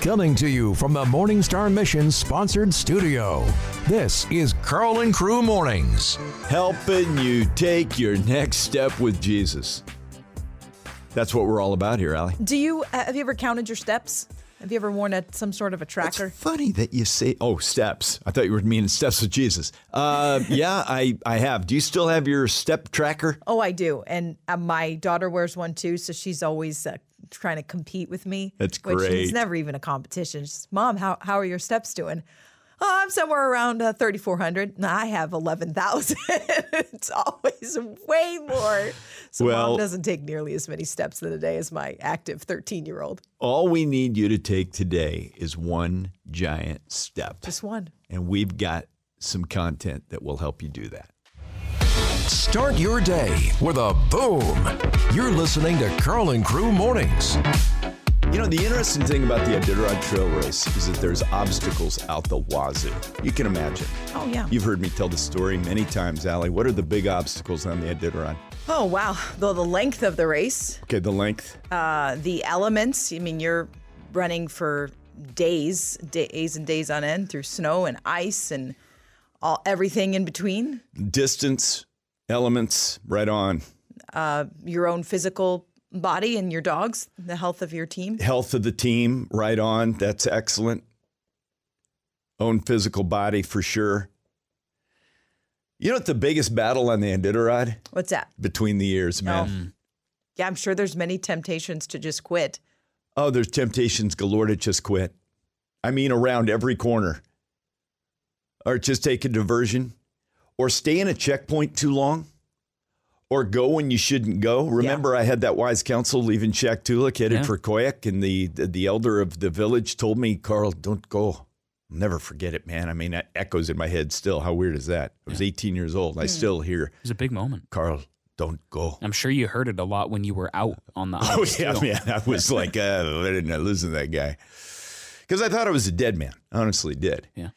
Coming to you from the Morning Star Mission sponsored studio. This is Karl and Crew Mornings. Helping you take your next step with Jesus. That's what we're all about here, Allie. Do you uh, have you ever counted your steps? Have you ever worn a, some sort of a tracker? It's funny that you say, "Oh, steps." I thought you were meaning steps with Jesus. Uh, yeah, I I have. Do you still have your step tracker? Oh, I do, and uh, my daughter wears one too, so she's always uh, trying to compete with me. That's Which great. it's never even a competition. It's just, Mom, how how are your steps doing? Oh, I'm somewhere around uh, 3,400. No, I have 11,000. it's always way more. So Well- mom doesn't take nearly as many steps in a day as my active 13 year old. All we need you to take today is one giant step, Just one. and we've got some content that will help you do that. Start your day with a boom. You're listening to Karl and Crew Mornings. You know, the interesting thing about the Iditarod Trail Race is that there's obstacles out the wazoo. You can imagine. Oh, yeah. You've heard me tell the story many times, Allie. What are the big obstacles on the Iditarod? Oh, wow. The, the length of the race, Okay, the length. uh, the elements. I mean, you're running for days, days and days on end through snow and ice and all everything in between. distance, elements, right on. Uh, your own physical body and your dogs, the health of your team. Health of the team, right on. That's excellent. Own physical body for sure. You know what the biggest battle on the Iditarod? What's that? Between the ears, man. Mm. Yeah, I'm sure there's many temptations to just quit. Oh, there's temptations galore to just quit. I mean, around every corner. Or just take a diversion, or stay in a checkpoint too long, or go when you shouldn't go. Remember, I had that wise counsel leaving Shaktoolik headed Yeah. for Koyuk, and the, the the elder of the village told me, Karl, don't go. I'll never forget it, man. I mean, that echoes in my head still. How weird is that? I was 18 years old. I still hear, It was a big moment. Karl, don't go. I'm sure you heard it a lot when you were out on the Oh ice. yeah, too. man. I was like, uh, I didn't listen to that guy because I thought I was a dead man. Honestly, did. Yeah.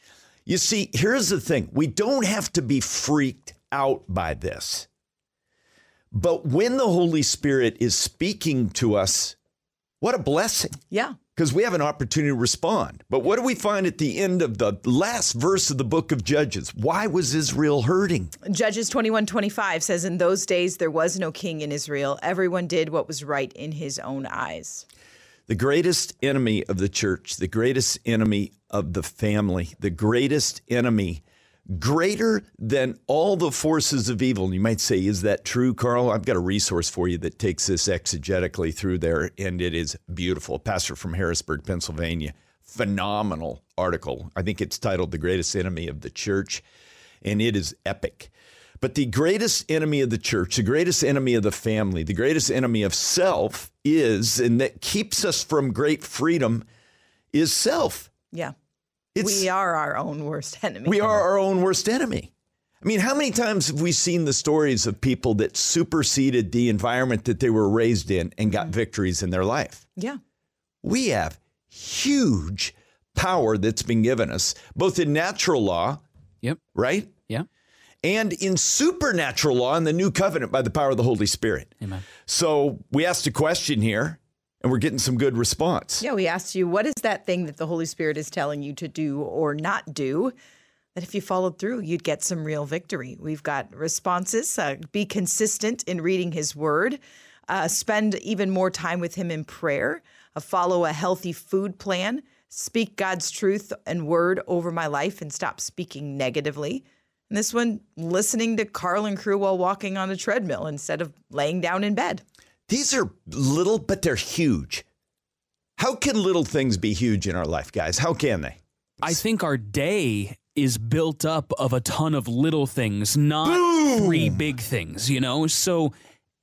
You see, here's the thing: we don't have to be freaked out by this, but when the Holy Spirit is speaking to us, what a blessing! Yeah. Because we have an opportunity to respond. But what do we find at the end of the last verse of the book of Judges? Why was Israel hurting? Judges 21 25 says, In those days there was no king in Israel. Everyone did what was right in his own eyes. The greatest enemy of the church, the greatest enemy of the family, the greatest enemy, greater than all the forces of evil. And you might say, is that true, Karl? I've got a resource for you that takes this exegetically through there, and it is beautiful. A pastor from Harrisburg, Pennsylvania, phenomenal article. I think it's titled The Greatest Enemy of the Church, and it is epic. But the greatest enemy of the church, the greatest enemy of the family, the greatest enemy of self is, and that keeps us from great freedom, is self. Yeah. It's, we are our own worst enemy. we are our own worst enemy. I mean, how many times have we seen the stories of people that superseded the environment that they were raised in and got victories in their life? Yeah. We have huge power that's been given us, both in natural law, Yep. right? Yeah. And in supernatural law in the new covenant by the power of the Holy Spirit. Amen. So we asked a question here and we're getting some good response. Yeah. We asked you, what is that thing that the Holy Spirit is telling you to do or not do? That if you followed through, you'd get some real victory. We've got responses. Uh, be consistent in reading His Word. Uh, spend even more time with Him in prayer. Uh, follow a healthy food plan. Speak God's truth and Word over my life and stop speaking negatively. And this one, listening to Karl and Crew while walking on a treadmill instead of laying down in bed. These are little, but they're huge. How can little things be huge in our life, guys? How can they? I think our day is built up of a ton of little things, not three big things, you know? So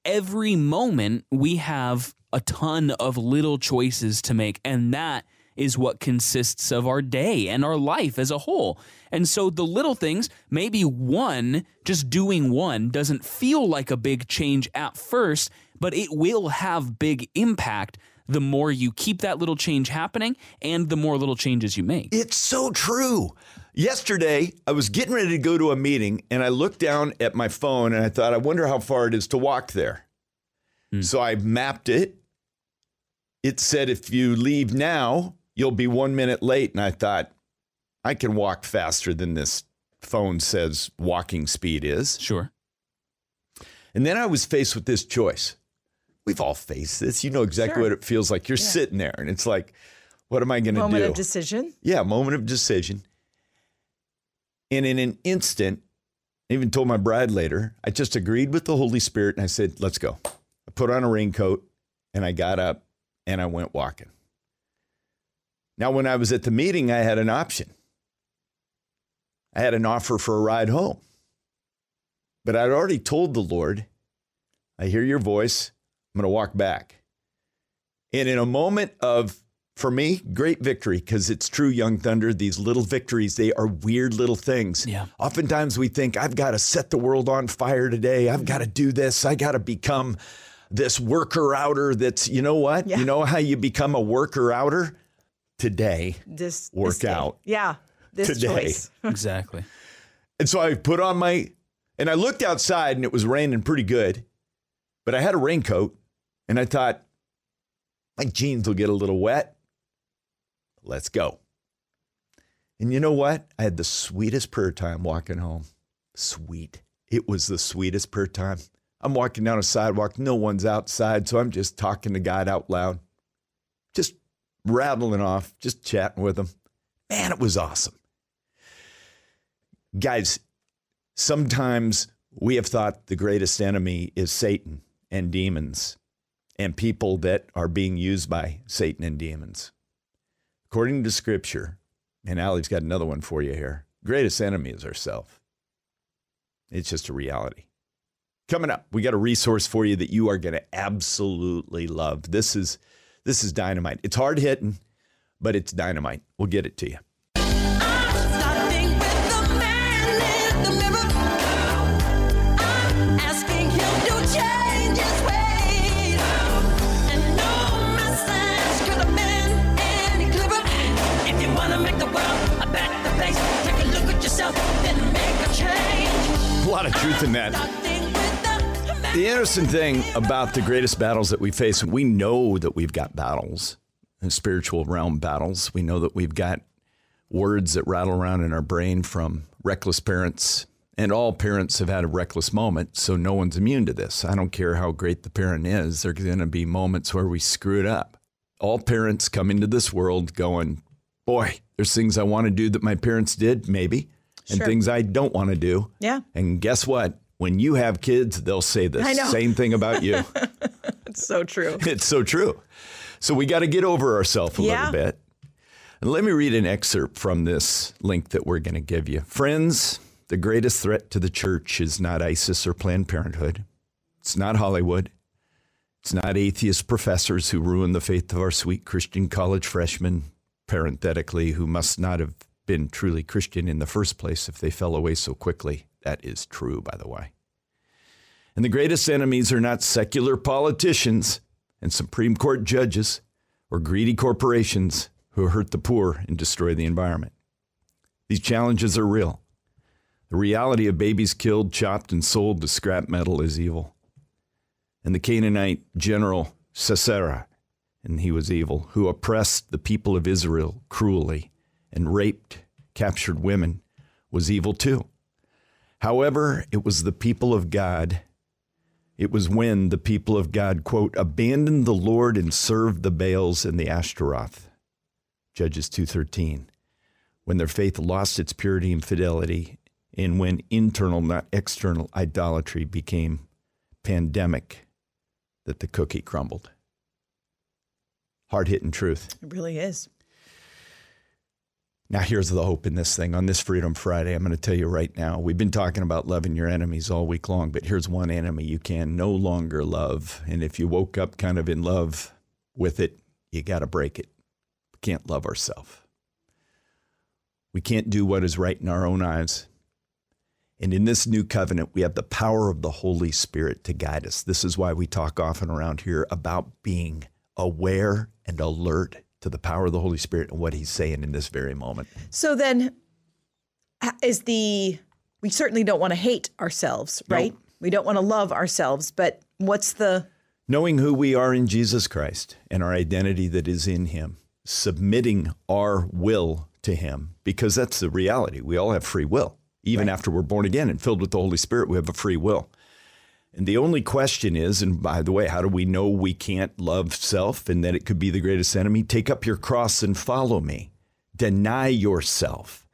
every moment we have a ton of little choices to make, and that is what consists of our day and our life as a whole. And so the little things, maybe one, just doing one, doesn't feel like a big change at first, but it will have big impact the more you keep that little change happening and the more little changes you make. It's so true. Yesterday, I was getting ready to go to a meeting and I looked down at my phone and I thought, I wonder how far it is to walk there. Hmm. So I mapped it. It said if you leave now, you'll be one minute late. And I thought, I can walk faster than this phone says walking speed is. Sure. And then I was faced with this choice. We've all faced this. You know exactly Sure. what it feels like. You're sitting there and it's like, what am I going to do? Moment of decision. yeah, moment of decision. And in an instant, I even told my bride later, I just agreed with the Holy Spirit and I said, let's go. I put on a raincoat and I got up and I went walking. Now, when I was at the meeting, I had an option. I had an offer for a ride home. But I'd already told the Lord, I hear your voice. I'm going to walk back. And in a moment of, for me, great victory, because it's true, Young Thunder, these little victories, they are weird little things. Yeah. Oftentimes we think, I've got to set the world on fire today. I've mm. got to do this. I got to become this worker outer that's, you know what? Yeah. You know how you become a worker outer? Today. This Work this out. Yeah. This Today. choice. Exactly. And so I put on my, and I looked outside and it was raining pretty good, but I had a raincoat and I thought, my jeans will get a little wet. Let's go. And you know what? I had the sweetest prayer time walking home. Sweet. It was the sweetest prayer time. I'm walking down a sidewalk, no one's outside, so I'm just talking to God out loud, just rattling off, just chatting with him. Man, it was awesome. Guys, sometimes we have thought the greatest enemy is Satan and demons and people that are being used by Satan and demons. According to scripture, and Allie's got another one for you here greatest enemy is ourself. It's just a reality. Coming up, we got a resource for you that you are going to absolutely love. This is this is dynamite. It's hard hitting, but it's dynamite. We'll get it to you. A lot of truth in that. The interesting thing about the greatest battles that we face, we know that we've got battles, spiritual realm battles. We know that we've got words that rattle around in our brain from reckless parents. And all parents have had a reckless moment, so no one's immune to this. I don't care how great the parent is, there's going to be moments where we screw it up. All parents come into this world going, Boy, there's things I want to do that my parents did, maybe, and Sure. things I don't want to do. Yeah. And guess what? When you have kids, they'll say the same thing about you. It's so true. it's so true. So we got to get over ourselves a Yeah. little bit. And let me read an excerpt from this link that we're going to give you. Friends, the greatest threat to the church is not ISIS or Planned Parenthood. It's not Hollywood. It's not atheist professors who ruin the faith of our sweet Christian college freshmen, parenthetically, who must not have been truly Christian in the first place if they fell away so quickly. That is true, by the way. And the greatest enemies are not secular politicians and Supreme Court judges or greedy corporations who hurt the poor and destroy the environment. These challenges are real. The reality of babies killed, chopped, and sold to scrap metal is evil. And the Canaanite general Sisera, and he was evil, who oppressed the people of Israel cruelly and raped, captured women, was evil too. However, it was the people of God it was when the people of God, quote, abandoned the Lord and served the Baals and the Ashtaroth. Judges 2.13. When their faith lost its purity and fidelity, and when internal, not external, idolatry became pandemic, that the cookie crumbled. Hard hitting truth. It really is. Now, here's the hope in this thing. On this Freedom Friday, I'm going to tell you right now, we've been talking about loving your enemies all week long, but here's one enemy you can no longer love. And if you woke up kind of in love with it, you got to break it. We can't love ourselves. We can't do what is right in our own eyes. And in this new covenant, we have the power of the Holy Spirit to guide us. This is why we talk often around here about being aware and alert to the power of the Holy Spirit and what He's saying in this very moment. So then, is the we certainly don't want to hate ourselves, right? We don't want to love ourselves, but what's the Knowing who we are in Jesus Christ and our identity that is in Him. submitting our will to Him because that's the reality. We all have free will. Even after we're born again and filled with the Holy Spirit, we have a free will. And the only question is, and by the way, how do we know we can't love self and that it could be the greatest enemy? Take up your cross and follow me. Deny yourself.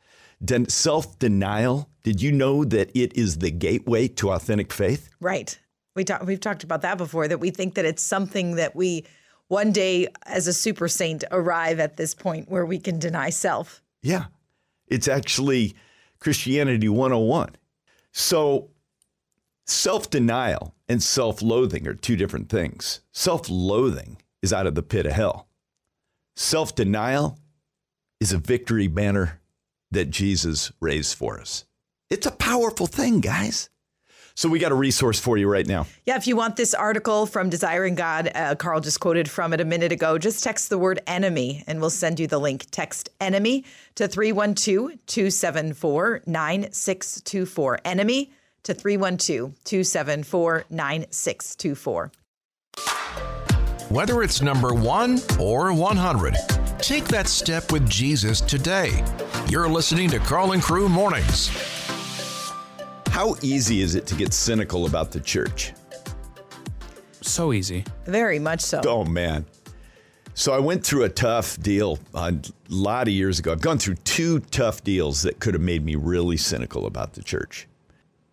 Den- Self denial, did you know that it is the gateway to authentic faith? Right. We talk, we've talked about that before, that we think that it's something that we one day as a super saint arrive at this point where we can deny self. Yeah. It's actually Christianity 101. So, self denial and self loathing are two different things. Self loathing is out of the pit of hell, self denial is a victory banner that Jesus raised for us. It's a powerful thing, guys. So, we got a resource for you right now. Yeah, if you want this article from Desiring God, uh, Karl just quoted from it a minute ago, just text the word enemy and we'll send you the link. Text enemy to 312 274 9624. Enemy to 312 274 9624. Whether it's number one or 100, take that step with Jesus today. You're listening to Karl and Crew Mornings. How easy is it to get cynical about the church? So easy. Very much so. Oh man. So I went through a tough deal a lot of years ago. I've gone through two tough deals that could have made me really cynical about the church.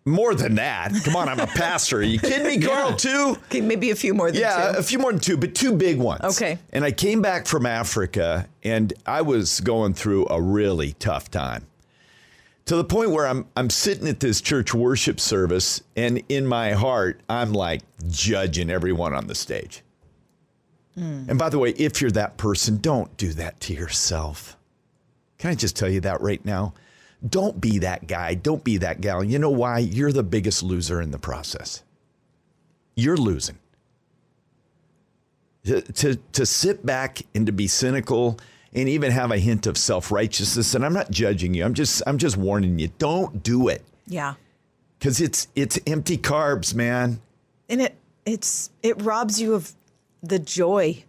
More than that. Come on, I'm a pastor. Are you kidding me, Karl? Two? Okay, maybe a few more than Yeah, two. a few more than two, but two big ones. Okay. And I came back from Africa and I was going through a really tough time. To the point where I'm I'm sitting at this church worship service and in my heart I'm like judging everyone on the stage. Hmm. And by the way, if you're that person, don't do that to yourself. Can I just tell you that right now? Don't be that guy. Don't be that gal. You know why? You're the biggest loser in the process. You're losing. To, to, to sit back and to be cynical and even have a hint of self-righteousness and I'm not judging you. I'm just I'm just warning you. Don't do it yeah. cuz it's it's empty carbs, man. And it it's it robs you of the joy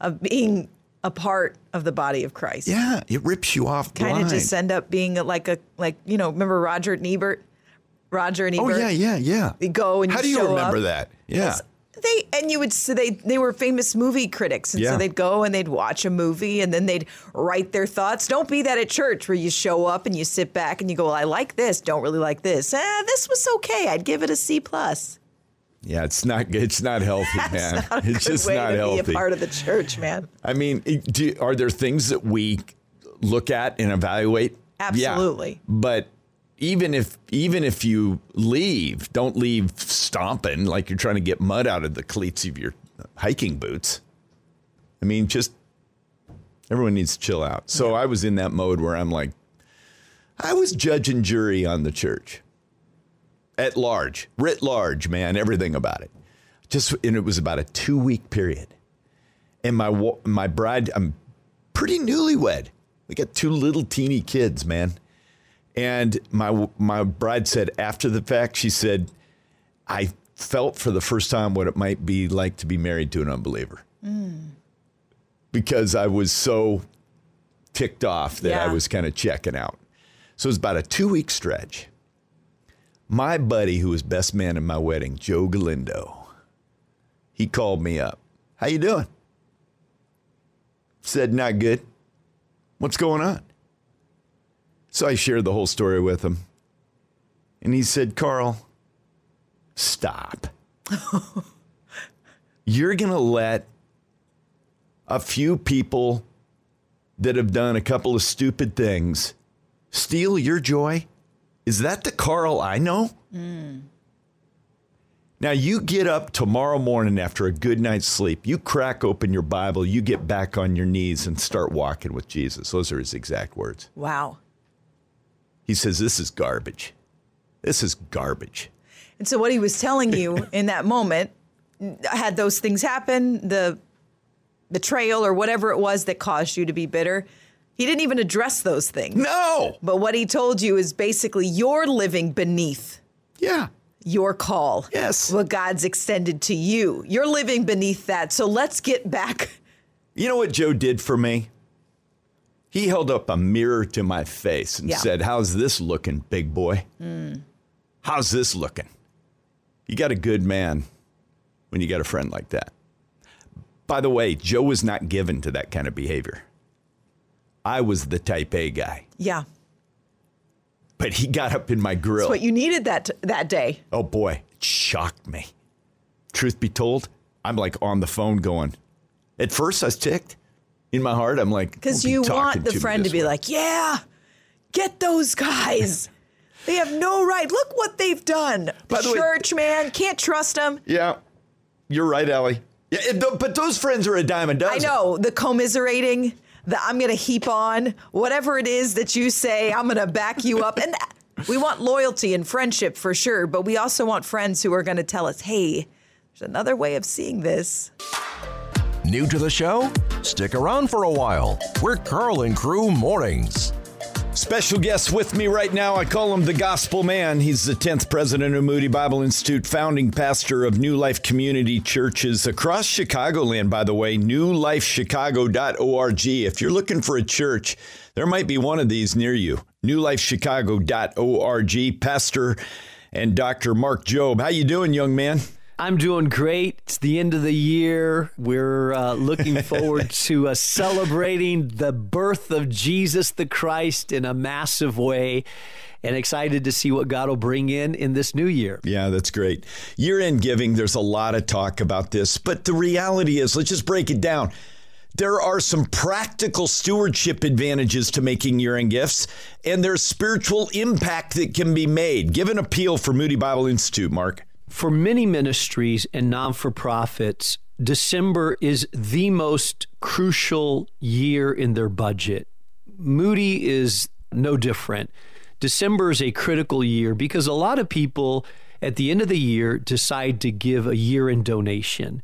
of being a part of the body of Christ. Yeah, it rips you off kind of just end up being like a like you know remember Roger and Ebert, Roger and Oh Ebert. yeah, yeah, yeah. You go and How you do you remember up. that? Yeah. They and you would so they they were famous movie critics and Yeah. so they'd go and they'd watch a movie and then they'd write their thoughts. Don't be that at church where you show up and you sit back and you go, well, I like this, don't really like this. Eh, this was okay. I'd give it a C plus. Yeah, it's not it's not healthy, man. Not it's just not to healthy. be a part of the church, man. I mean, do, are there things that we look at and evaluate? Yeah. Absolutely. But even if even if you leave, don't leave stomping like you're trying to get mud out of the cleats of your hiking boots. I mean, just everyone needs to chill out. So I was in that mode where I'm like, I was judge and jury on the church at large, writ large, man, everything about it. Just and it was about a two week period and my my bride I'm pretty newlywed. We got two little teeny kids, man. And my my bride said after the fact, she said, "I felt for the first time what it might be like to be married to an unbeliever." Mm. Because I was so ticked off that I was kind of checking out. So it was about a two week stretch. My buddy, who was best man at my wedding, Joe Galindo, he called me up. How you doing? Said not good. What's going on? So I shared the whole story with him. And he said, Karl, stop. You're going to let a few people that have done a couple of stupid things steal your joy? Is that the Karl I know? Now you get up tomorrow morning after a good night's sleep, you crack open your Bible, you get back on your knees and start walking with Jesus. Those are his exact words. Wow. He says, This is garbage. This is garbage. And so what he was telling you in that moment, had those things happen, the betrayal or whatever it was that caused you to be bitter, he didn't even address those things. No. But what he told you is basically you're living beneath Yeah. your call. Yes. What God's extended to you. You're living beneath that. So let's get back. You know what Joe did for me? He held up a mirror to my face and Yeah. said, How's this looking, big boy? How's this looking? You got a good man when you got a friend like that. By the way, Joe was not given to that kind of behavior. I was the type A guy, Yeah. but he got up in my grill. That's what you needed that that day. Oh boy, it shocked me. Truth be told, I'm like on the phone going. At first, I was ticked. In my heart, I'm like, Because "Don't be you want the me friend to be way." like, yeah, get those guys. they have no right. Look what they've done. By the way- Church, man, can't trust them. "Yeah, you're right, Allie." Yeah, but those friends are a dime a I dozen. know the commiserating, the I'm going to heap on, whatever it is that you say, I'm going to back you up. And we want loyalty and friendship for sure, but we also want friends who are going to tell us, hey, there's another way of seeing this. New to the show? Stick around for a while. We're Karl and Crew Mornings. Special guest with me right now. I call him the Gospel Man. He's the 10th president of Moody Bible Institute, founding pastor of New Life Community Churches across Chicagoland, by the way, newlifechicago.org. If you're looking for a church, there might be one of these near you. newlifechicago.org. Pastor and Dr. Mark Jobe. How you doing, young man? I'm doing great. It's the end of the year. We're uh, looking forward to uh, celebrating the birth of Jesus the Christ in a massive way and excited to see what God will bring in in this new year. Yeah, that's great. Year end giving, there's a lot of talk about this, but the reality is, let's just break it down. There are some practical stewardship advantages to making year end gifts, and there's spiritual impact that can be made. Give an appeal for Moody Bible Institute, Mark. For many ministries and non for profits, December is the most crucial year in their budget. Moody is no different. December is a critical year because a lot of people at the end of the year decide to give a year in donation.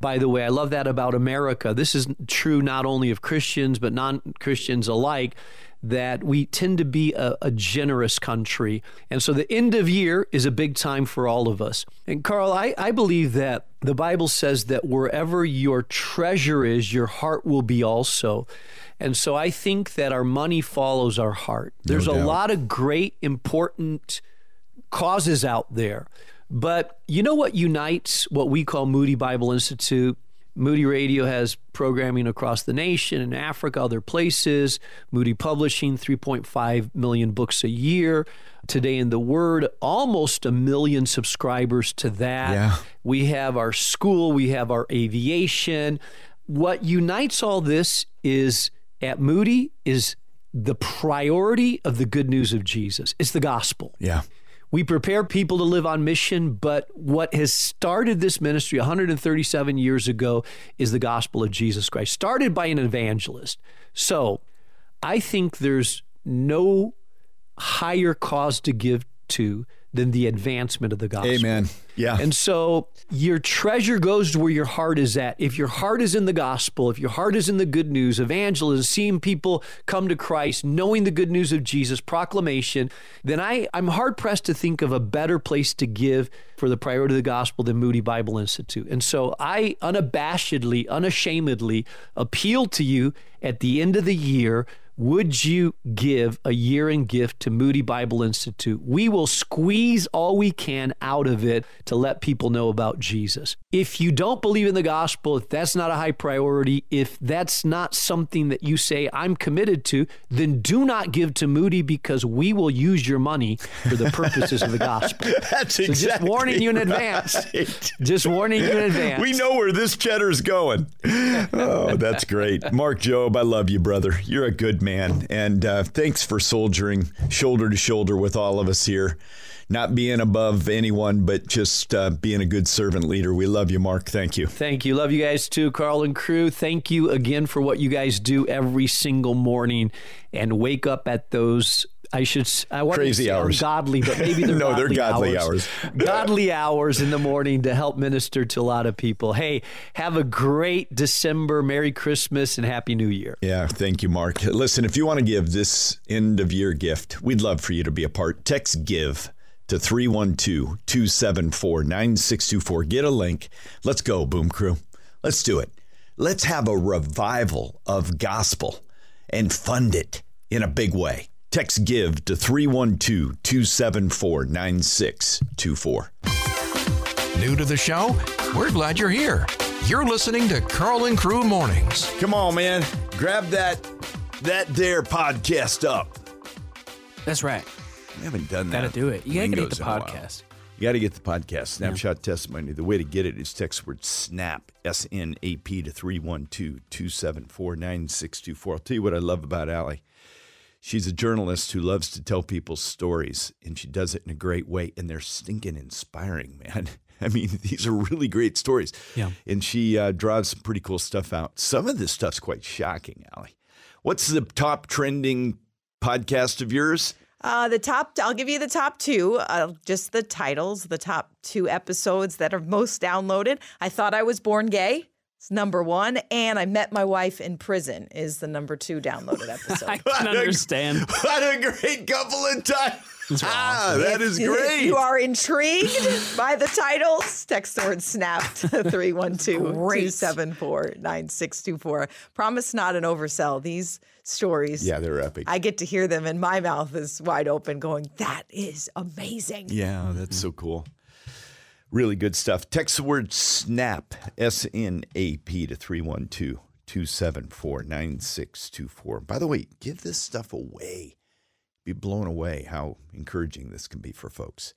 By the way, I love that about America. This is true not only of Christians, but non Christians alike, that we tend to be a, a generous country. And so the end of year is a big time for all of us. And Karl, I, I believe that the Bible says that wherever your treasure is, your heart will be also. And so I think that our money follows our heart. There's a lot of great, important causes out there. But you know what unites what we call Moody Bible Institute? Moody Radio has programming across the nation, in Africa, other places. Moody Publishing, 3.5 million books a year. Today in the Word, almost a million subscribers to that. Yeah. We have our school, we have our aviation. What unites all this is at Moody is the priority of the good news of Jesus. It's the gospel. Yeah. We prepare people to live on mission, but what has started this ministry 137 years ago is the gospel of Jesus Christ, started by an evangelist. So I think there's no higher cause to give to than the advancement of the gospel. Amen. Yeah. And so your treasure goes to where your heart is at. If your heart is in the gospel, if your heart is in the good news, evangelism, seeing people come to Christ, knowing the good news of Jesus, proclamation, then I, I'm hard pressed to think of a better place to give for the priority of the gospel than Moody Bible Institute. And so I unabashedly, unashamedly appeal to you at the end of the year would you give a year in gift to Moody Bible Institute? We will squeeze all we can out of it to let people know about Jesus. If you don't believe in the gospel, if that's not a high priority, if that's not something that you say I'm committed to, then do not give to Moody because we will use your money for the purposes of the gospel. That's So just exactly warning you in right. advance. Just warning you in advance. We know where this cheddar's going. Oh, that's great. Mark Jobe, I love you, brother. You're a good man. And uh, thanks for soldiering shoulder to shoulder with all of us here. Not being above anyone, but just uh, being a good servant leader. We love you, Mark. Thank you. Thank you. Love you guys too, Karl and crew. Thank you again for what you guys do every single morning and wake up at those. I should. I want Crazy to say hours. Godly, but maybe they're No, godly they're godly hours. hours. godly hours in the morning to help minister to a lot of people. Hey, have a great December. Merry Christmas and Happy New Year. Yeah, thank you, Mark. Listen, if you want to give this end of year gift, we'd love for you to be a part. Text GIVE to 312 274 9624. Get a link. Let's go, Boom Crew. Let's do it. Let's have a revival of gospel and fund it in a big way. Text GIVE to 312 274 9624. New to the show? We're glad you're here. You're listening to Karl and Crew Mornings. Come on, man. Grab that that dare podcast up. That's right. We haven't done that. Gotta do it. You gotta get the in a while. podcast. You got to get the podcast, Snapshot Testimony. The way to get it is text word SNAP, S N A P, to 312 274 9624. I'll tell you what I love about Allie. She's a journalist who loves to tell people stories, and she does it in a great way. And they're stinking inspiring, man. I mean, these are really great stories. Yeah. And she uh, draws some pretty cool stuff out. Some of this stuff's quite shocking, Allie. What's the top trending podcast of yours? Uh, the top, I'll give you the top two, uh, just the titles, the top two episodes that are most downloaded. I Thought I Was Born Gay. It's number one. And I Met My Wife in Prison is the number two downloaded episode. I can understand. What a great couple of times. Ah, that is If great. you are intrigued by the titles, text the word SNAP to 312-274-9624. Promise not an oversell. These stories, yeah, they're epic. I get to hear them and my mouth is wide open going, that is amazing. yeah, that's so cool. Really good stuff. Text the word SNAP, S N A P, to 312 274 9624. By the way, give this stuff away. Be blown away how encouraging this can be for folks.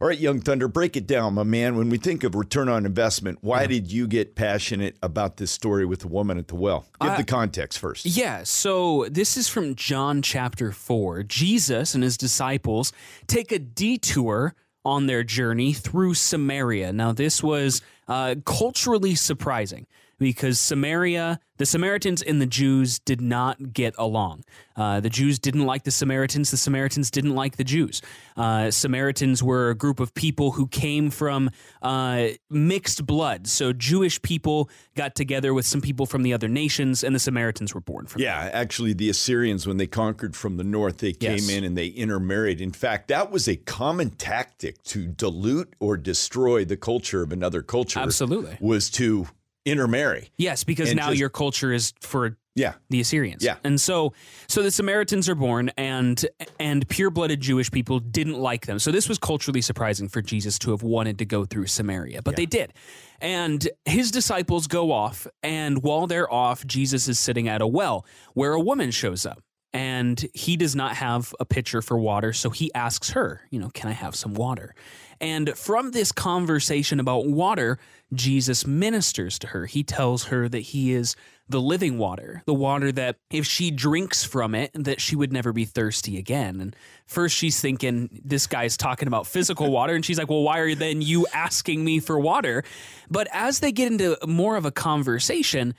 All right, Young Thunder, break it down, my man. When we think of return on investment, why did you get passionate about this story with the woman at the well? Give uh, the context first. Yeah, so this is from John chapter 4. Jesus and his disciples take a detour on their journey through Samaria. Now, this was uh, culturally surprising because Samaria, the Samaritans and the Jews did not get along. Uh, the Jews didn't like the Samaritans, the Samaritans didn't like the Jews. Uh, Samaritans were a group of people who came from uh, mixed blood. So Jewish people got together with some people from the other nations, and the Samaritans were born from Yeah, actually, the Assyrians, when they conquered from the north, they came Yes. in and they intermarried. In fact, that was a common tactic to dilute or destroy the culture of another culture. Absolutely. was to intermarry. Yes, because now just- your culture is for Yeah, the Assyrians. Yeah. And so so the Samaritans are born and and pure-blooded Jewish people didn't like them. So this was culturally surprising for Jesus to have wanted to go through Samaria, but they did. And his disciples go off and while they're off, Jesus is sitting at a well where a woman shows up. And he does not have a pitcher for water, so he asks her, you know, can I have some water? And from this conversation about water, Jesus ministers to her. He tells her that he is the living water, the water that if she drinks from it, that she would never be thirsty again. And first she's thinking this guy's talking about physical water, and she's like, "Well, why are then you asking me for water?" But as they get into more of a conversation,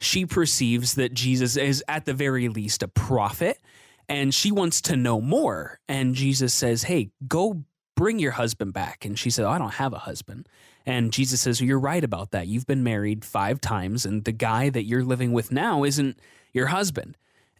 she perceives that Jesus is at the very least a prophet, and she wants to know more. And Jesus says, "Hey, go." Bring your husband back. And she said, oh, I don't have a husband. And Jesus says, well, You're right about that. You've been married five times, and the guy that you're living with now isn't your husband.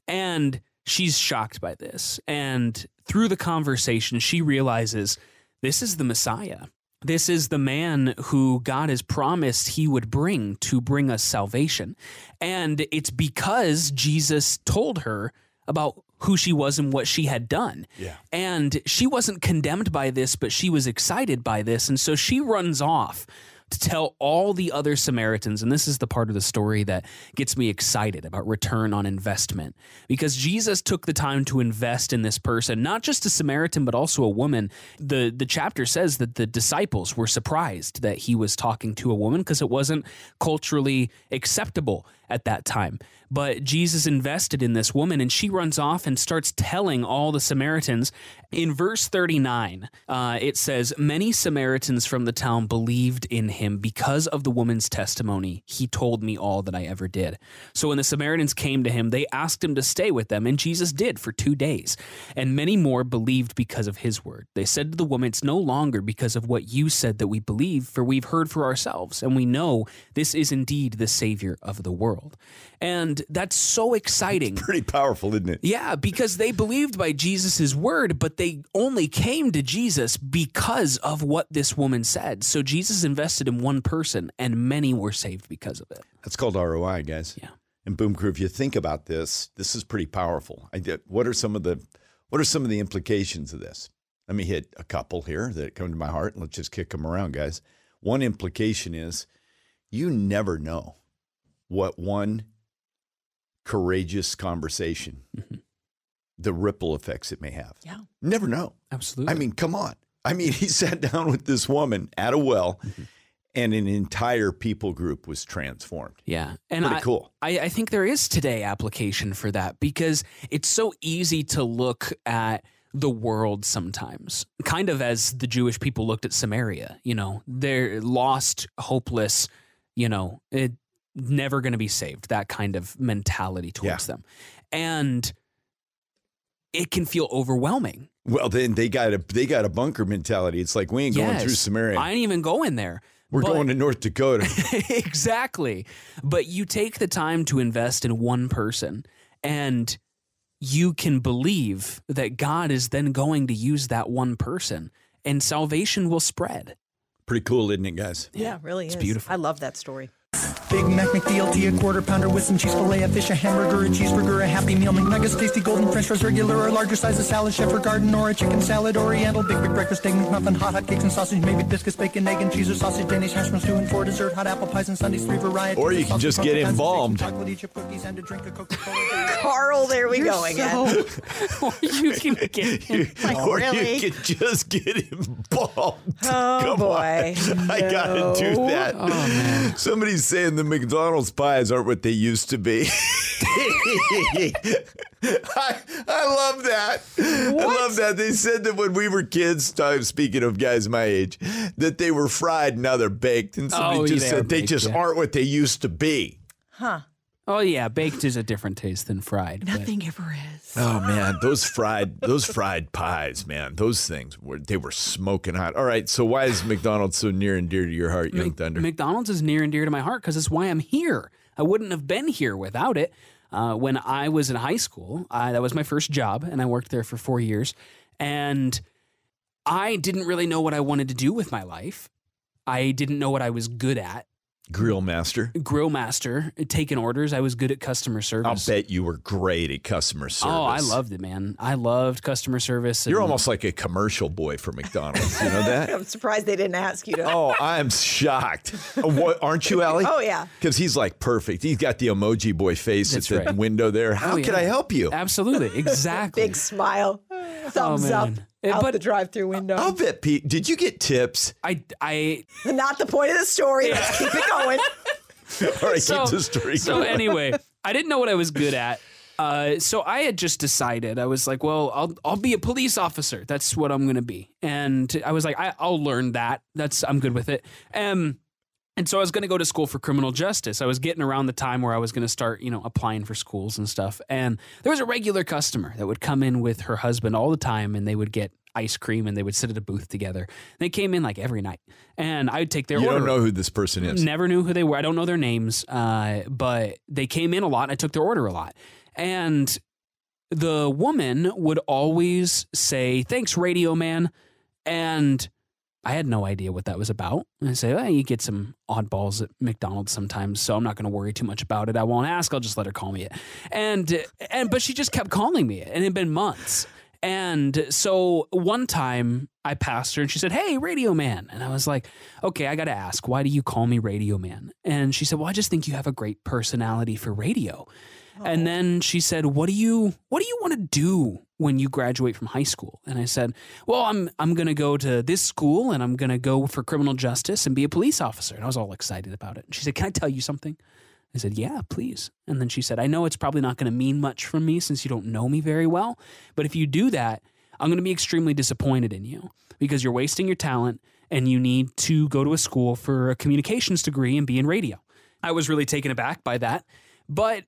And she's shocked by this. And through the conversation, she realizes this is the Messiah. This is the man who God has promised he would bring to bring us salvation. And it's because Jesus told her about who she was and what she had done. Yeah. And she wasn't condemned by this, but she was excited by this. And so she runs off to tell all the other Samaritans. And this is the part of the story that gets me excited about return on investment because Jesus took the time to invest in this person, not just a Samaritan, but also a woman. The, the chapter says that the disciples were surprised that he was talking to a woman because it wasn't culturally acceptable at that time. But Jesus invested in this woman, and she runs off and starts telling all the Samaritans. In verse 39, uh, it says, Many Samaritans from the town believed in him because of the woman's testimony. He told me all that I ever did. So when the Samaritans came to him, they asked him to stay with them, and Jesus did for two days. And many more believed because of his word. They said to the woman, It's no longer because of what you said that we believe, for we've heard for ourselves, and we know this is indeed the Savior of the world. And that's so exciting. pretty powerful, isn't it? Yeah, because they believed by Jesus' word, but they only came to Jesus because of what this woman said. So Jesus invested in one person, and many were saved because of it. That's called ROI, guys. Yeah. And Boom Crew, if you think about this, this is pretty powerful. I did, what are some of the what are some of the implications of this? Let me hit a couple here that come to my heart, and let's just kick them around, guys. One implication is you never know what one courageous conversation, mm-hmm. the ripple effects it may have. Yeah. Never know. Absolutely. I mean, come on. I mean, he sat down with this woman at a well, mm-hmm. and an entire people group was transformed. Yeah. And Pretty I, cool. I, I think there is today application for that because it's so easy to look at the world sometimes, kind of as the Jewish people looked at Samaria. You know, they're lost, hopeless, you know, it never going to be saved, that kind of mentality towards them. And it can feel overwhelming. Well, then they got a they got a bunker mentality. It's like we ain't going through Samaria. I ain't even going there. We're But- going to North Dakota. exactly. But you take the time to invest in one person and you can believe that God is then going to use that one person and salvation will spread. Pretty cool, isn't it, guys? Yeah, it really It's is. beautiful. I love that story. Big Mac McDLT, a quarter pounder with some cheese fillet, a fish, a hamburger, a cheeseburger, a Happy Meal, McNuggets, tasty golden French fries, regular or larger size, a salad, chef or garden, or a chicken salad, Oriental, big big breakfast, egg McMuffin, hot hot cakes and sausage, maybe biscuits, bacon, egg and cheese or sausage, Danish hash browns, two and four dessert, hot apple pies and sundaes, three varieties. Or you can just get pies, embalmed. chocolate chip cookies, and a drink of Coca-Cola. Karl, there we go again. or you can get or really? you can just get involved. Oh Come boy. on. I gotta do that. Oh man. Somebody's saying the McDonald's pies aren't what they used to be. I, I love that. I love that. They said that when we were kids, time speaking of guys my age, that they were fried and now they're baked. And somebody Oh, just they are said they baked, just yeah. aren't what they used to be. Oh yeah, baked is a different taste than fried. but- Nothing ever is. Oh man, those fried those fried pies, man, those things were they were smoking hot. All right, so why is McDonald's so near and dear to your heart, Young Mc- Thunder? McDonald's is near and dear to my heart because it's why I'm here. I wouldn't have been here without it. Uh, when I was in high school, I, that was my first job, and I worked there for four years. And I didn't really know what I wanted to do with my life. I didn't know what I was good at. Grill master. Grill master, uh, taking orders. I was good at customer service. I'll bet you were great at customer service. Oh, I loved it, man. I loved customer service. You're almost like a commercial boy for McDonald's. You know that? I'm surprised they didn't ask you to. Oh, I'm shocked. Uh, what, aren't you, Allie? Oh, yeah. Because he's like perfect. He's got the emoji boy face That's at the right. window there. Oh, How Oh, can. I help you? Absolutely, exactly. Big smile. Thumbs up. Eh, out but- the drive-through window. I'll bet Pete. Did you get tips? I, I Not the point of the story. Let's keep it going. All right, so, keep the story so anyway, I didn't know what I was good at. Uh, so I had just decided I was like, well, I'll I'll be a police officer. That's what I'm gonna be. And I was like, I, I'll learn that. That's I'm good with it. Um, and so I was going to go to school for criminal justice. I was getting around the time where I was going to start, you know, applying for schools and stuff. And there was a regular customer that would come in with her husband all the time, and they would get ice cream and they would sit at a booth together. They came in like every night, and I would take their You order. don't know who this person is. Never knew who they were. I don't know their names, uh, but they came in a lot and I took their order a lot. And the woman would always say, Thanks, Radio Man. And I had no idea what that was about. And I say, well, you get some oddballs at McDonald's sometimes, so I'm not going to worry too much about it. I won't ask. I'll just let her call me it. And and but she just kept calling me it, and it had been months. And so one time I passed her and she said, Hey, Radio Man. And I was like, Okay, I got to ask, why do you call me Radio Man? And she said, Well, I just think you have a great personality for radio. And oh. then she said, "What do you what do you want to do when you graduate from high school?" And I said, "Well, I'm I'm going to go to this school and I'm going to go for criminal justice and be a police officer." And I was all excited about it. And she said, "Can I tell you something?" I said, "Yeah, please." And then she said, "I know it's probably not going to mean much from me since you don't know me very well, but if you do that, I'm going to be extremely disappointed in you because you're wasting your talent and you need to go to a school for a communications degree and be in radio." I was really taken aback by that, but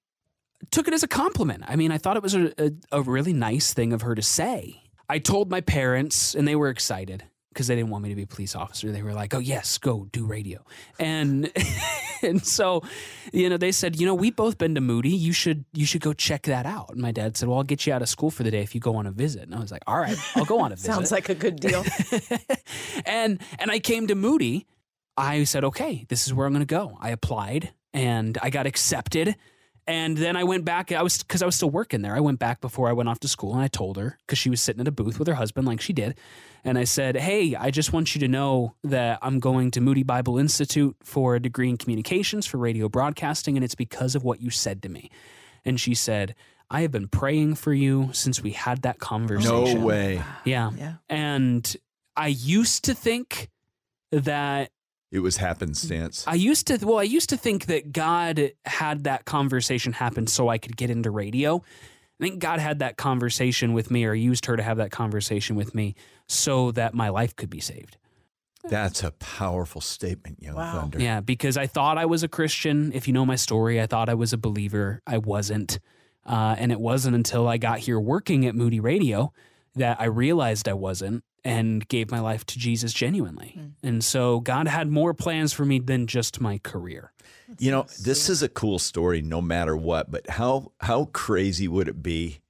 took it as a compliment. I mean, I thought it was a, a, a really nice thing of her to say. I told my parents, and they were excited because they didn't want me to be a police officer. They were like, "Oh yes, go do radio," and and so, you know, they said, "You know, we've both been to Moody. You should you should go check that out." And my dad said, "Well, I'll get you out of school for the day if you go on a visit." And I was like, "All right, I'll go on a visit." Sounds like a good deal. and and I came to Moody. I said, okay, this is where I'm going to go. I applied and I got accepted. And then I went back. I was because I was still working there. I went back before I went off to school, and I told her because she was sitting at a booth with her husband, like she did. And I said, "Hey, I just want you to know that I'm going to Moody Bible Institute for a degree in communications for radio broadcasting, and it's because of what you said to me." And she said, "I have been praying for you since we had that conversation." No way. Yeah. Yeah. And I used to think that It was happenstance. I used to well, I used to think that God had that conversation happen so I could get into radio. I think God had that conversation with me or used her to have that conversation with me so that my life could be saved. That's a powerful statement, Young Wow. Thunder. Yeah, because I thought I was a Christian. If you know my story, I thought I was a believer. I wasn't. Uh, and it wasn't until I got here working at Moody Radio that I realized I wasn't and gave my life to Jesus genuinely. And so God had more plans for me than just my career. You know, this is a cool story no matter what, but how how crazy would it be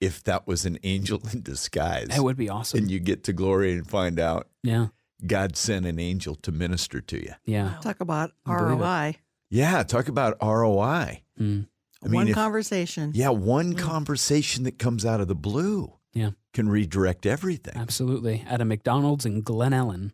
if that was an angel in disguise? That would be awesome. and you get to glory and find out yeah. God sent an angel to minister to you. Yeah. Talk about I believe it. ROI. Yeah, talk about ROI. Mm. I mean, One if- conversation. Yeah, one conversation that comes out of the blue Yeah. can redirect everything. Absolutely. At a McDonald's in Glen Ellyn.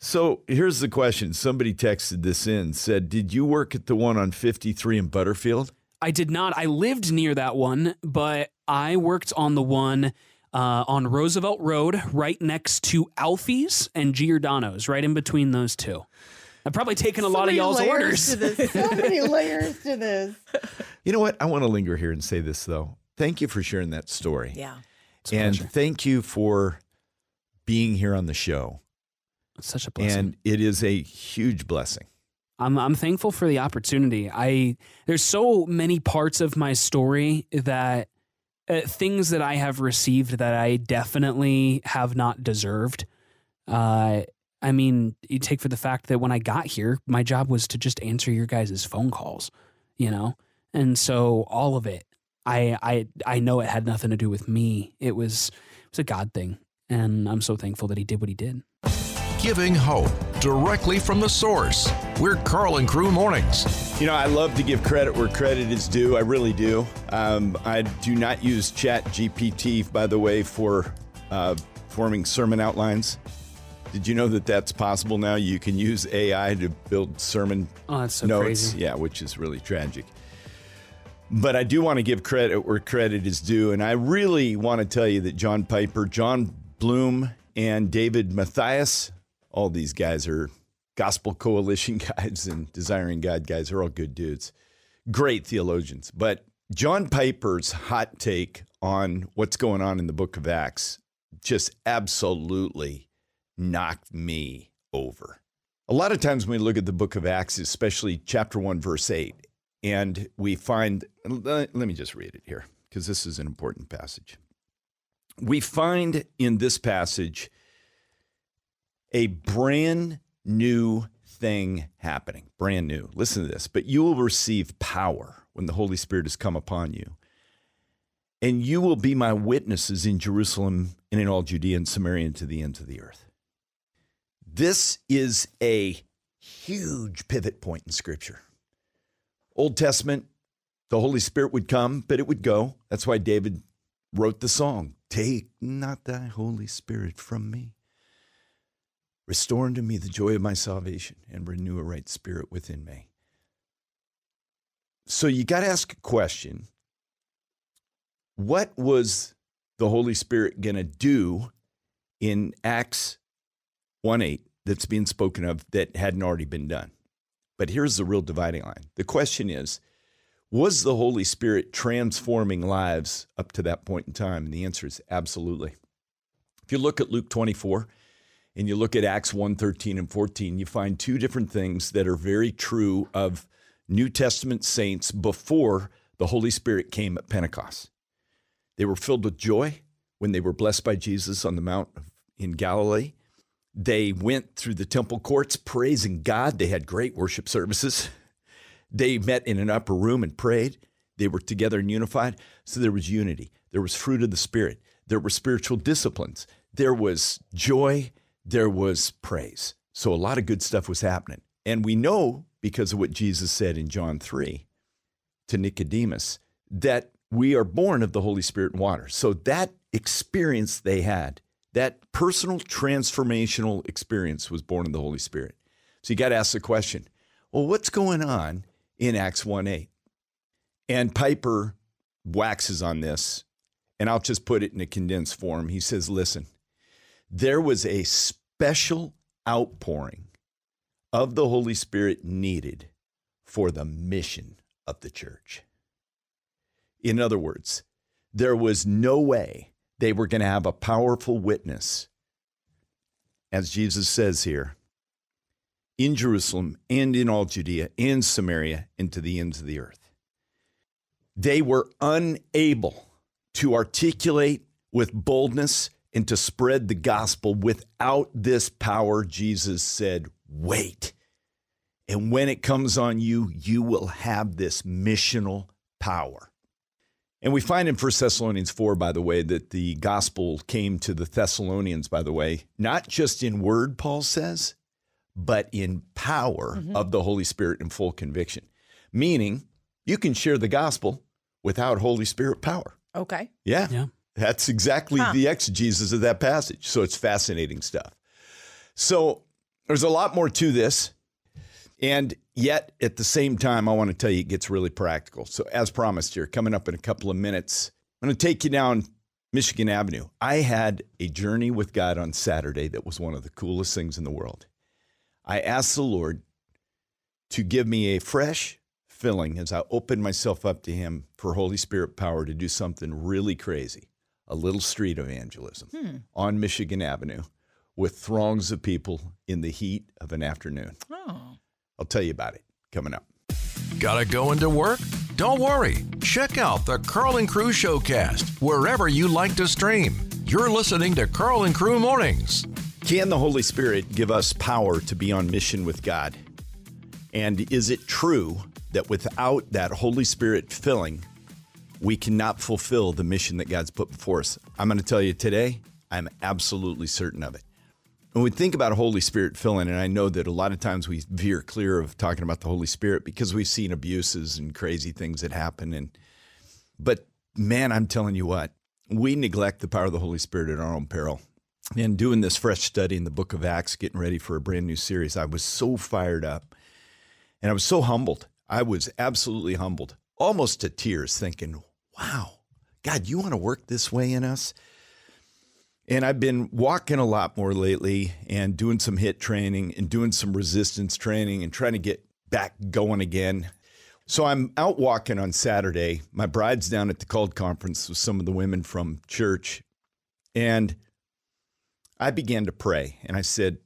So here's the question. Somebody texted this in, said, Did you work at the one on 53 in Butterfield? I did not. I lived near that one, but I worked on the one uh, on Roosevelt Road, right next to Alfie's and Giordano's, right in between those two. I've probably taken a lot of y'all's layers orders. to this. So many layers to this. You know what? I want to linger here and say this, though. Thank you for sharing that story. Yeah. And pleasure. thank you for being here on the show. It's such a blessing. And it is a huge blessing. I'm I'm thankful for the opportunity. I there's so many parts of my story that uh, things that I have received that I definitely have not deserved. Uh, I mean, you take for the fact that when I got here, my job was to just answer your guys' phone calls, you know, and so all of it, I I I know it had nothing to do with me. It was it was a God thing, and I'm so thankful that He did what He did. Giving hope directly from the source. We're Karl and Crew Mornings. You know, I love to give credit where credit is due. I really do. Um, I do not use Chat GPT, by the way, for uh, forming sermon outlines. Did you know that that's possible now? You can use AI to build sermon Oh, that's so notes. crazy. Yeah, which is really tragic. But I do want to give credit where credit is due. And I really want to tell you that John Piper, Jon Bloom, and David Mathis, all these guys are Gospel Coalition guys and Desiring God guys They're all good dudes. Great theologians. But John Piper's hot take on what's going on in the book of Acts just absolutely knocked me over. A lot of times when we look at the book of Acts, especially chapter 1, verse 8, and we find, let me just read it here because this is an important passage. We find in this passage a brand new thing happening, brand new. Listen to this. But you will receive power when the Holy Spirit has come upon you. And you will be my witnesses in Jerusalem and in all Judea and Samaria and to the ends of the earth. This is a huge pivot point in Scripture. Old Testament, the Holy Spirit would come, but it would go. That's why David wrote the song Take not thy Holy Spirit from me. Restore unto me the joy of my salvation and renew a right spirit within me. So you got to ask a question What was the Holy Spirit going to do in Acts 1 8 that's being spoken of that hadn't already been done? But here's the real dividing line. The question is Was the Holy Spirit transforming lives up to that point in time? And the answer is absolutely. If you look at Luke 24, and you look at Acts 1 13 and 14, you find two different things that are very true of New Testament saints before the Holy Spirit came at Pentecost. They were filled with joy when they were blessed by Jesus on the Mount in Galilee. They went through the temple courts praising God. They had great worship services. They met in an upper room and prayed. They were together and unified. So there was unity. There was fruit of the Spirit. There were spiritual disciplines. There was joy there was praise. So a lot of good stuff was happening. And we know because of what Jesus said in John 3 to Nicodemus that we are born of the Holy Spirit and water. So that experience they had, that personal transformational experience was born of the Holy Spirit. So you got to ask the question well, what's going on in Acts 1 8? And Piper waxes on this, and I'll just put it in a condensed form. He says, listen, there was a special outpouring of the Holy Spirit needed for the mission of the church. In other words, there was no way they were going to have a powerful witness, as Jesus says here, in Jerusalem and in all Judea and Samaria and to the ends of the earth. They were unable to articulate with boldness and to spread the gospel without this power. Jesus said, Wait. And when it comes on you, you will have this missional power. And we find in 1 Thessalonians 4, by the way, that the gospel came to the Thessalonians, by the way, not just in word, Paul says, but in power mm-hmm. of the Holy Spirit and full conviction. Meaning, you can share the gospel without Holy Spirit power. Okay. Yeah. Yeah. That's exactly Huh. the exegesis of that passage. So it's fascinating stuff. So there's a lot more to this. And yet, at the same time, I want to tell you it gets really practical. So, as promised here, coming up in a couple of minutes, I'm going to take you down Michigan Avenue. I had a journey with God on Saturday that was one of the coolest things in the world. I asked the Lord to give me a fresh filling as I opened myself up to Him for Holy Spirit power to do something really crazy a little street evangelism hmm. on Michigan Avenue with throngs of people in the heat of an afternoon. Oh. I'll tell you about it coming up. Gotta go into work? Don't worry. Check out the Karl and Crew Showcast wherever you like to stream. You're listening to Karl and Crew Mornings. Can the Holy Spirit give us power to be on mission with God? And is it true that without that Holy Spirit filling, we cannot fulfill the mission that God's put before us? I'm going to tell you today, I'm absolutely certain of it. When we think about Holy Spirit filling, and I know that a lot of times we veer clear of talking about the Holy Spirit because we've seen abuses and crazy things that happen. And but man, I'm telling you what, we neglect the power of the Holy Spirit at our own peril. And doing this fresh study in the book of Acts, getting ready for a brand new series, I was so fired up and I was so humbled. I was absolutely humbled, almost to tears, thinking, wow, God, you want to work this way in us? And I've been walking a lot more lately and doing some HIIT training and doing some resistance training and trying to get back going again. So I'm out walking on Saturday. My bride's down at the called conference with some of the women from church. And I began to pray and I said,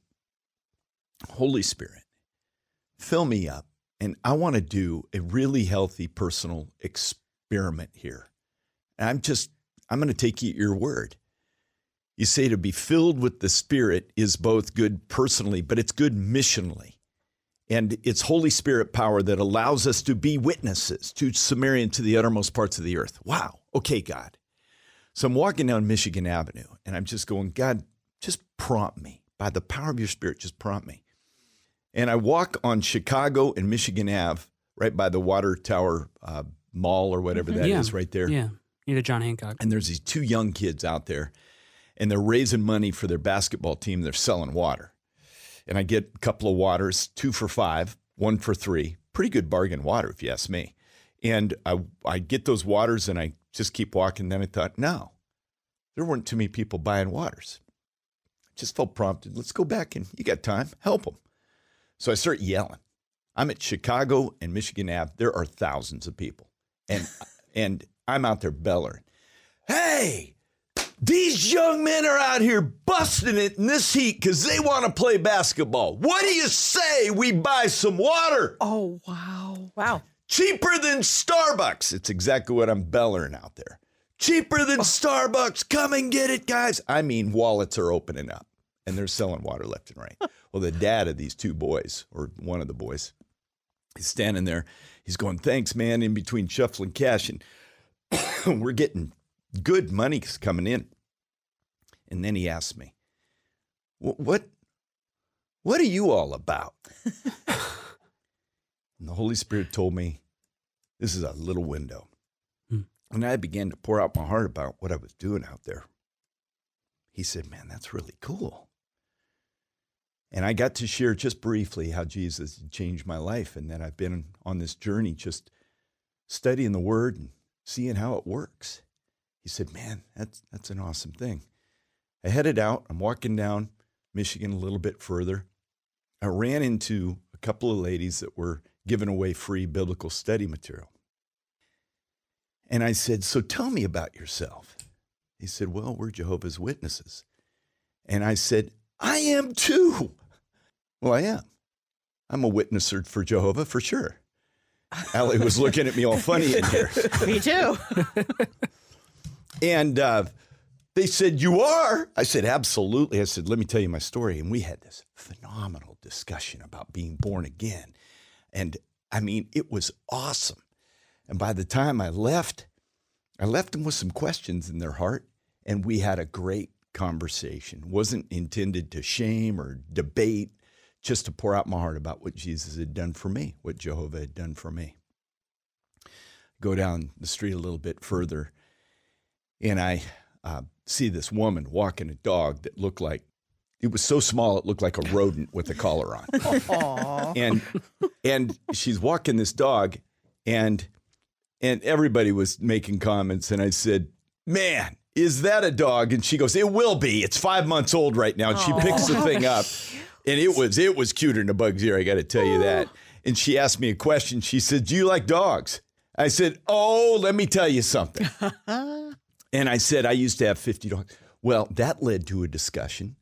Holy Spirit, fill me up. And I want to do a really healthy personal experiment here. And I'm just, I'm going to take you at your word. You say to be filled with the Spirit is both good personally, but it's good missionally. And it's Holy Spirit power that allows us to be witnesses to Samaria and to the uttermost parts of the earth. Wow. Okay, God. So I'm walking down Michigan Avenue and I'm just going, God, just prompt me. By the power of your Spirit, just prompt me. And I walk on Chicago and Michigan Ave, right by the Water Tower uh, Mall or whatever that is, Yeah. right there. Yeah. Near the John Hancock. And there's these two young kids out there, and they're raising money for their basketball team. They're selling water. And I get a couple of waters, two for five, one for three. Pretty good bargain water, if you ask me. And I, I get those waters and I just keep walking. Then I thought, no, there weren't too many people buying waters. Just felt prompted. Let's go back and you got time, help them. So I start yelling. I'm at Chicago and Michigan Ave. There are thousands of people. And and I'm out there bellowing. Hey, these young men are out here busting it in this heat because they want to play basketball. What do you say we buy some water? Oh, wow. Wow. Cheaper than Starbucks. It's exactly what I'm bellowing out there. Cheaper than oh. Starbucks. Come and get it, guys. I mean, wallets are opening up and they're selling water left and right. well, the dad of these two boys, or one of the boys, he's standing there. He's going, Thanks, man, in between shuffling cash. And we're getting good money's coming in. And then he asked me, What, what are you all about? and the Holy Spirit told me, This is a little window. Hmm. And I began to pour out my heart about what I was doing out there. He said, Man, that's really cool. And I got to share just briefly how Jesus changed my life and that I've been on this journey just studying the word and seeing how it works. He said, Man, that's, that's an awesome thing. I headed out. I'm walking down Michigan a little bit further. I ran into a couple of ladies that were giving away free biblical study material. And I said, So tell me about yourself. He said, Well, we're Jehovah's Witnesses. And I said, I am too. Well, I am. I'm a witnesser for Jehovah for sure. Allie was looking at me all funny in here. Me too. And uh, they said, You are? I said, Absolutely. I said, Let me tell you my story. And we had this phenomenal discussion about being born again. And I mean, it was awesome. And by the time I left, I left them with some questions in their heart, and we had a great conversation. wasn't intended to shame or debate, just to pour out my heart about what Jesus had done for me, what Jehovah had done for me. Go down the street a little bit further, and I uh, see this woman walking a dog that looked like it was so small it looked like a rodent with a collar on. and and she's walking this dog, and and everybody was making comments, and I said, "Man, is that a dog?" And she goes, "It will be. It's five months old right now." And she picks the thing up, and it was it was cuter than a bug's ear. I got to tell you that. And she asked me a question. She said, "Do you like dogs?" I said, "Oh, let me tell you something." And I said, I used to have 50 dogs. Well, that led to a discussion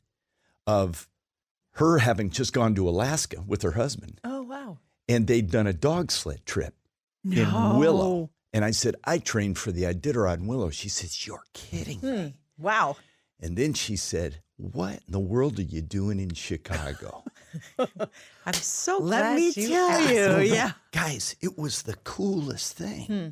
of her having just gone to Alaska with her husband, Oh, wow. and they'd done a dog sled trip in Willow. And I said, I trained for the Iditarod in Willow. She says, You're kidding me. Hmm. Wow. And then she said, What in the world are you doing in Chicago? I'm so Let glad me you tell asked. you. Yeah. Guys, it was the coolest thing. Hmm.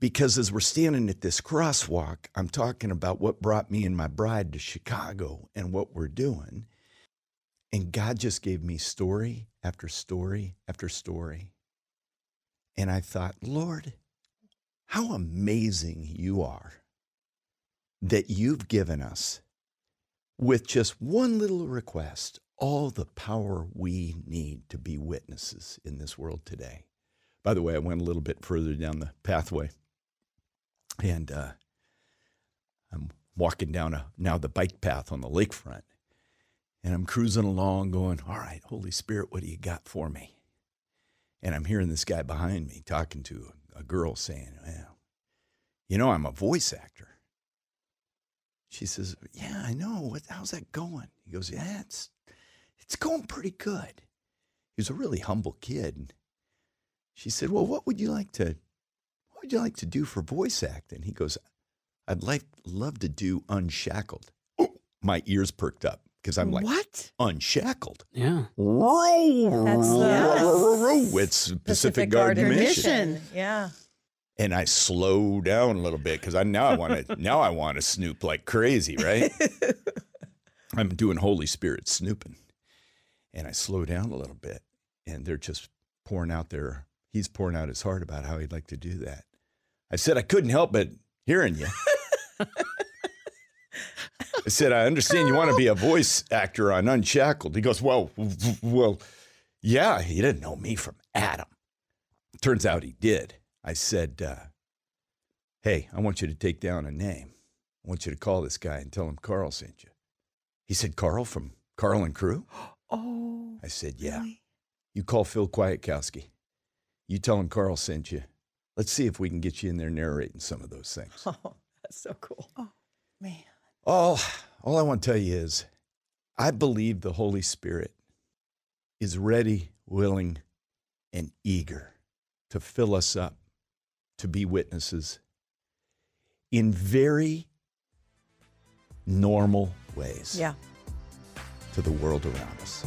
Because as we're standing at this crosswalk, I'm talking about what brought me and my bride to Chicago and what we're doing. And God just gave me story after story after story. And I thought, Lord, how amazing you are that you've given us, with just one little request, all the power we need to be witnesses in this world today. By the way, I went a little bit further down the pathway and uh, I'm walking down a, now the bike path on the lakefront. And I'm cruising along going, All right, Holy Spirit, what do you got for me? And I'm hearing this guy behind me talking to a girl saying, Well, you know, I'm a voice actor. She says, Yeah, I know. What, how's that going? He goes, Yeah, it's, it's going pretty good. He was a really humble kid. She said, Well, what would you like to what would you like to do for voice acting? He goes, I'd like love to do unshackled. My ears perked up because I'm like what? unshackled. Yeah. That's the It's Pacific, Garden, Mission. Mission. Yeah. And I slow down a little bit because I now I want to now I want to snoop like crazy, right? I'm doing Holy Spirit snooping. And I slow down a little bit and they're just pouring out their he's pouring out his heart about how he'd like to do that. I said I couldn't help but hearing you. I said, I understand you want to be a voice actor on Unshackled. He goes, Well, well, yeah, he didn't know me from Adam. Turns out he did. I said, uh, Hey, I want you to take down a name. I want you to call this guy and tell him Karl sent you. He said, Karl from Karl and Crew? Oh. I said, Yeah. You call Phil Quietkowski. You tell him Karl sent you. Let's see if we can get you in there narrating some of those things. Oh, that's so cool. Oh, Man. All, all I want to tell you is I believe the Holy Spirit is ready, willing, and eager to fill us up to be witnesses in very normal ways Yeah. to the world around us.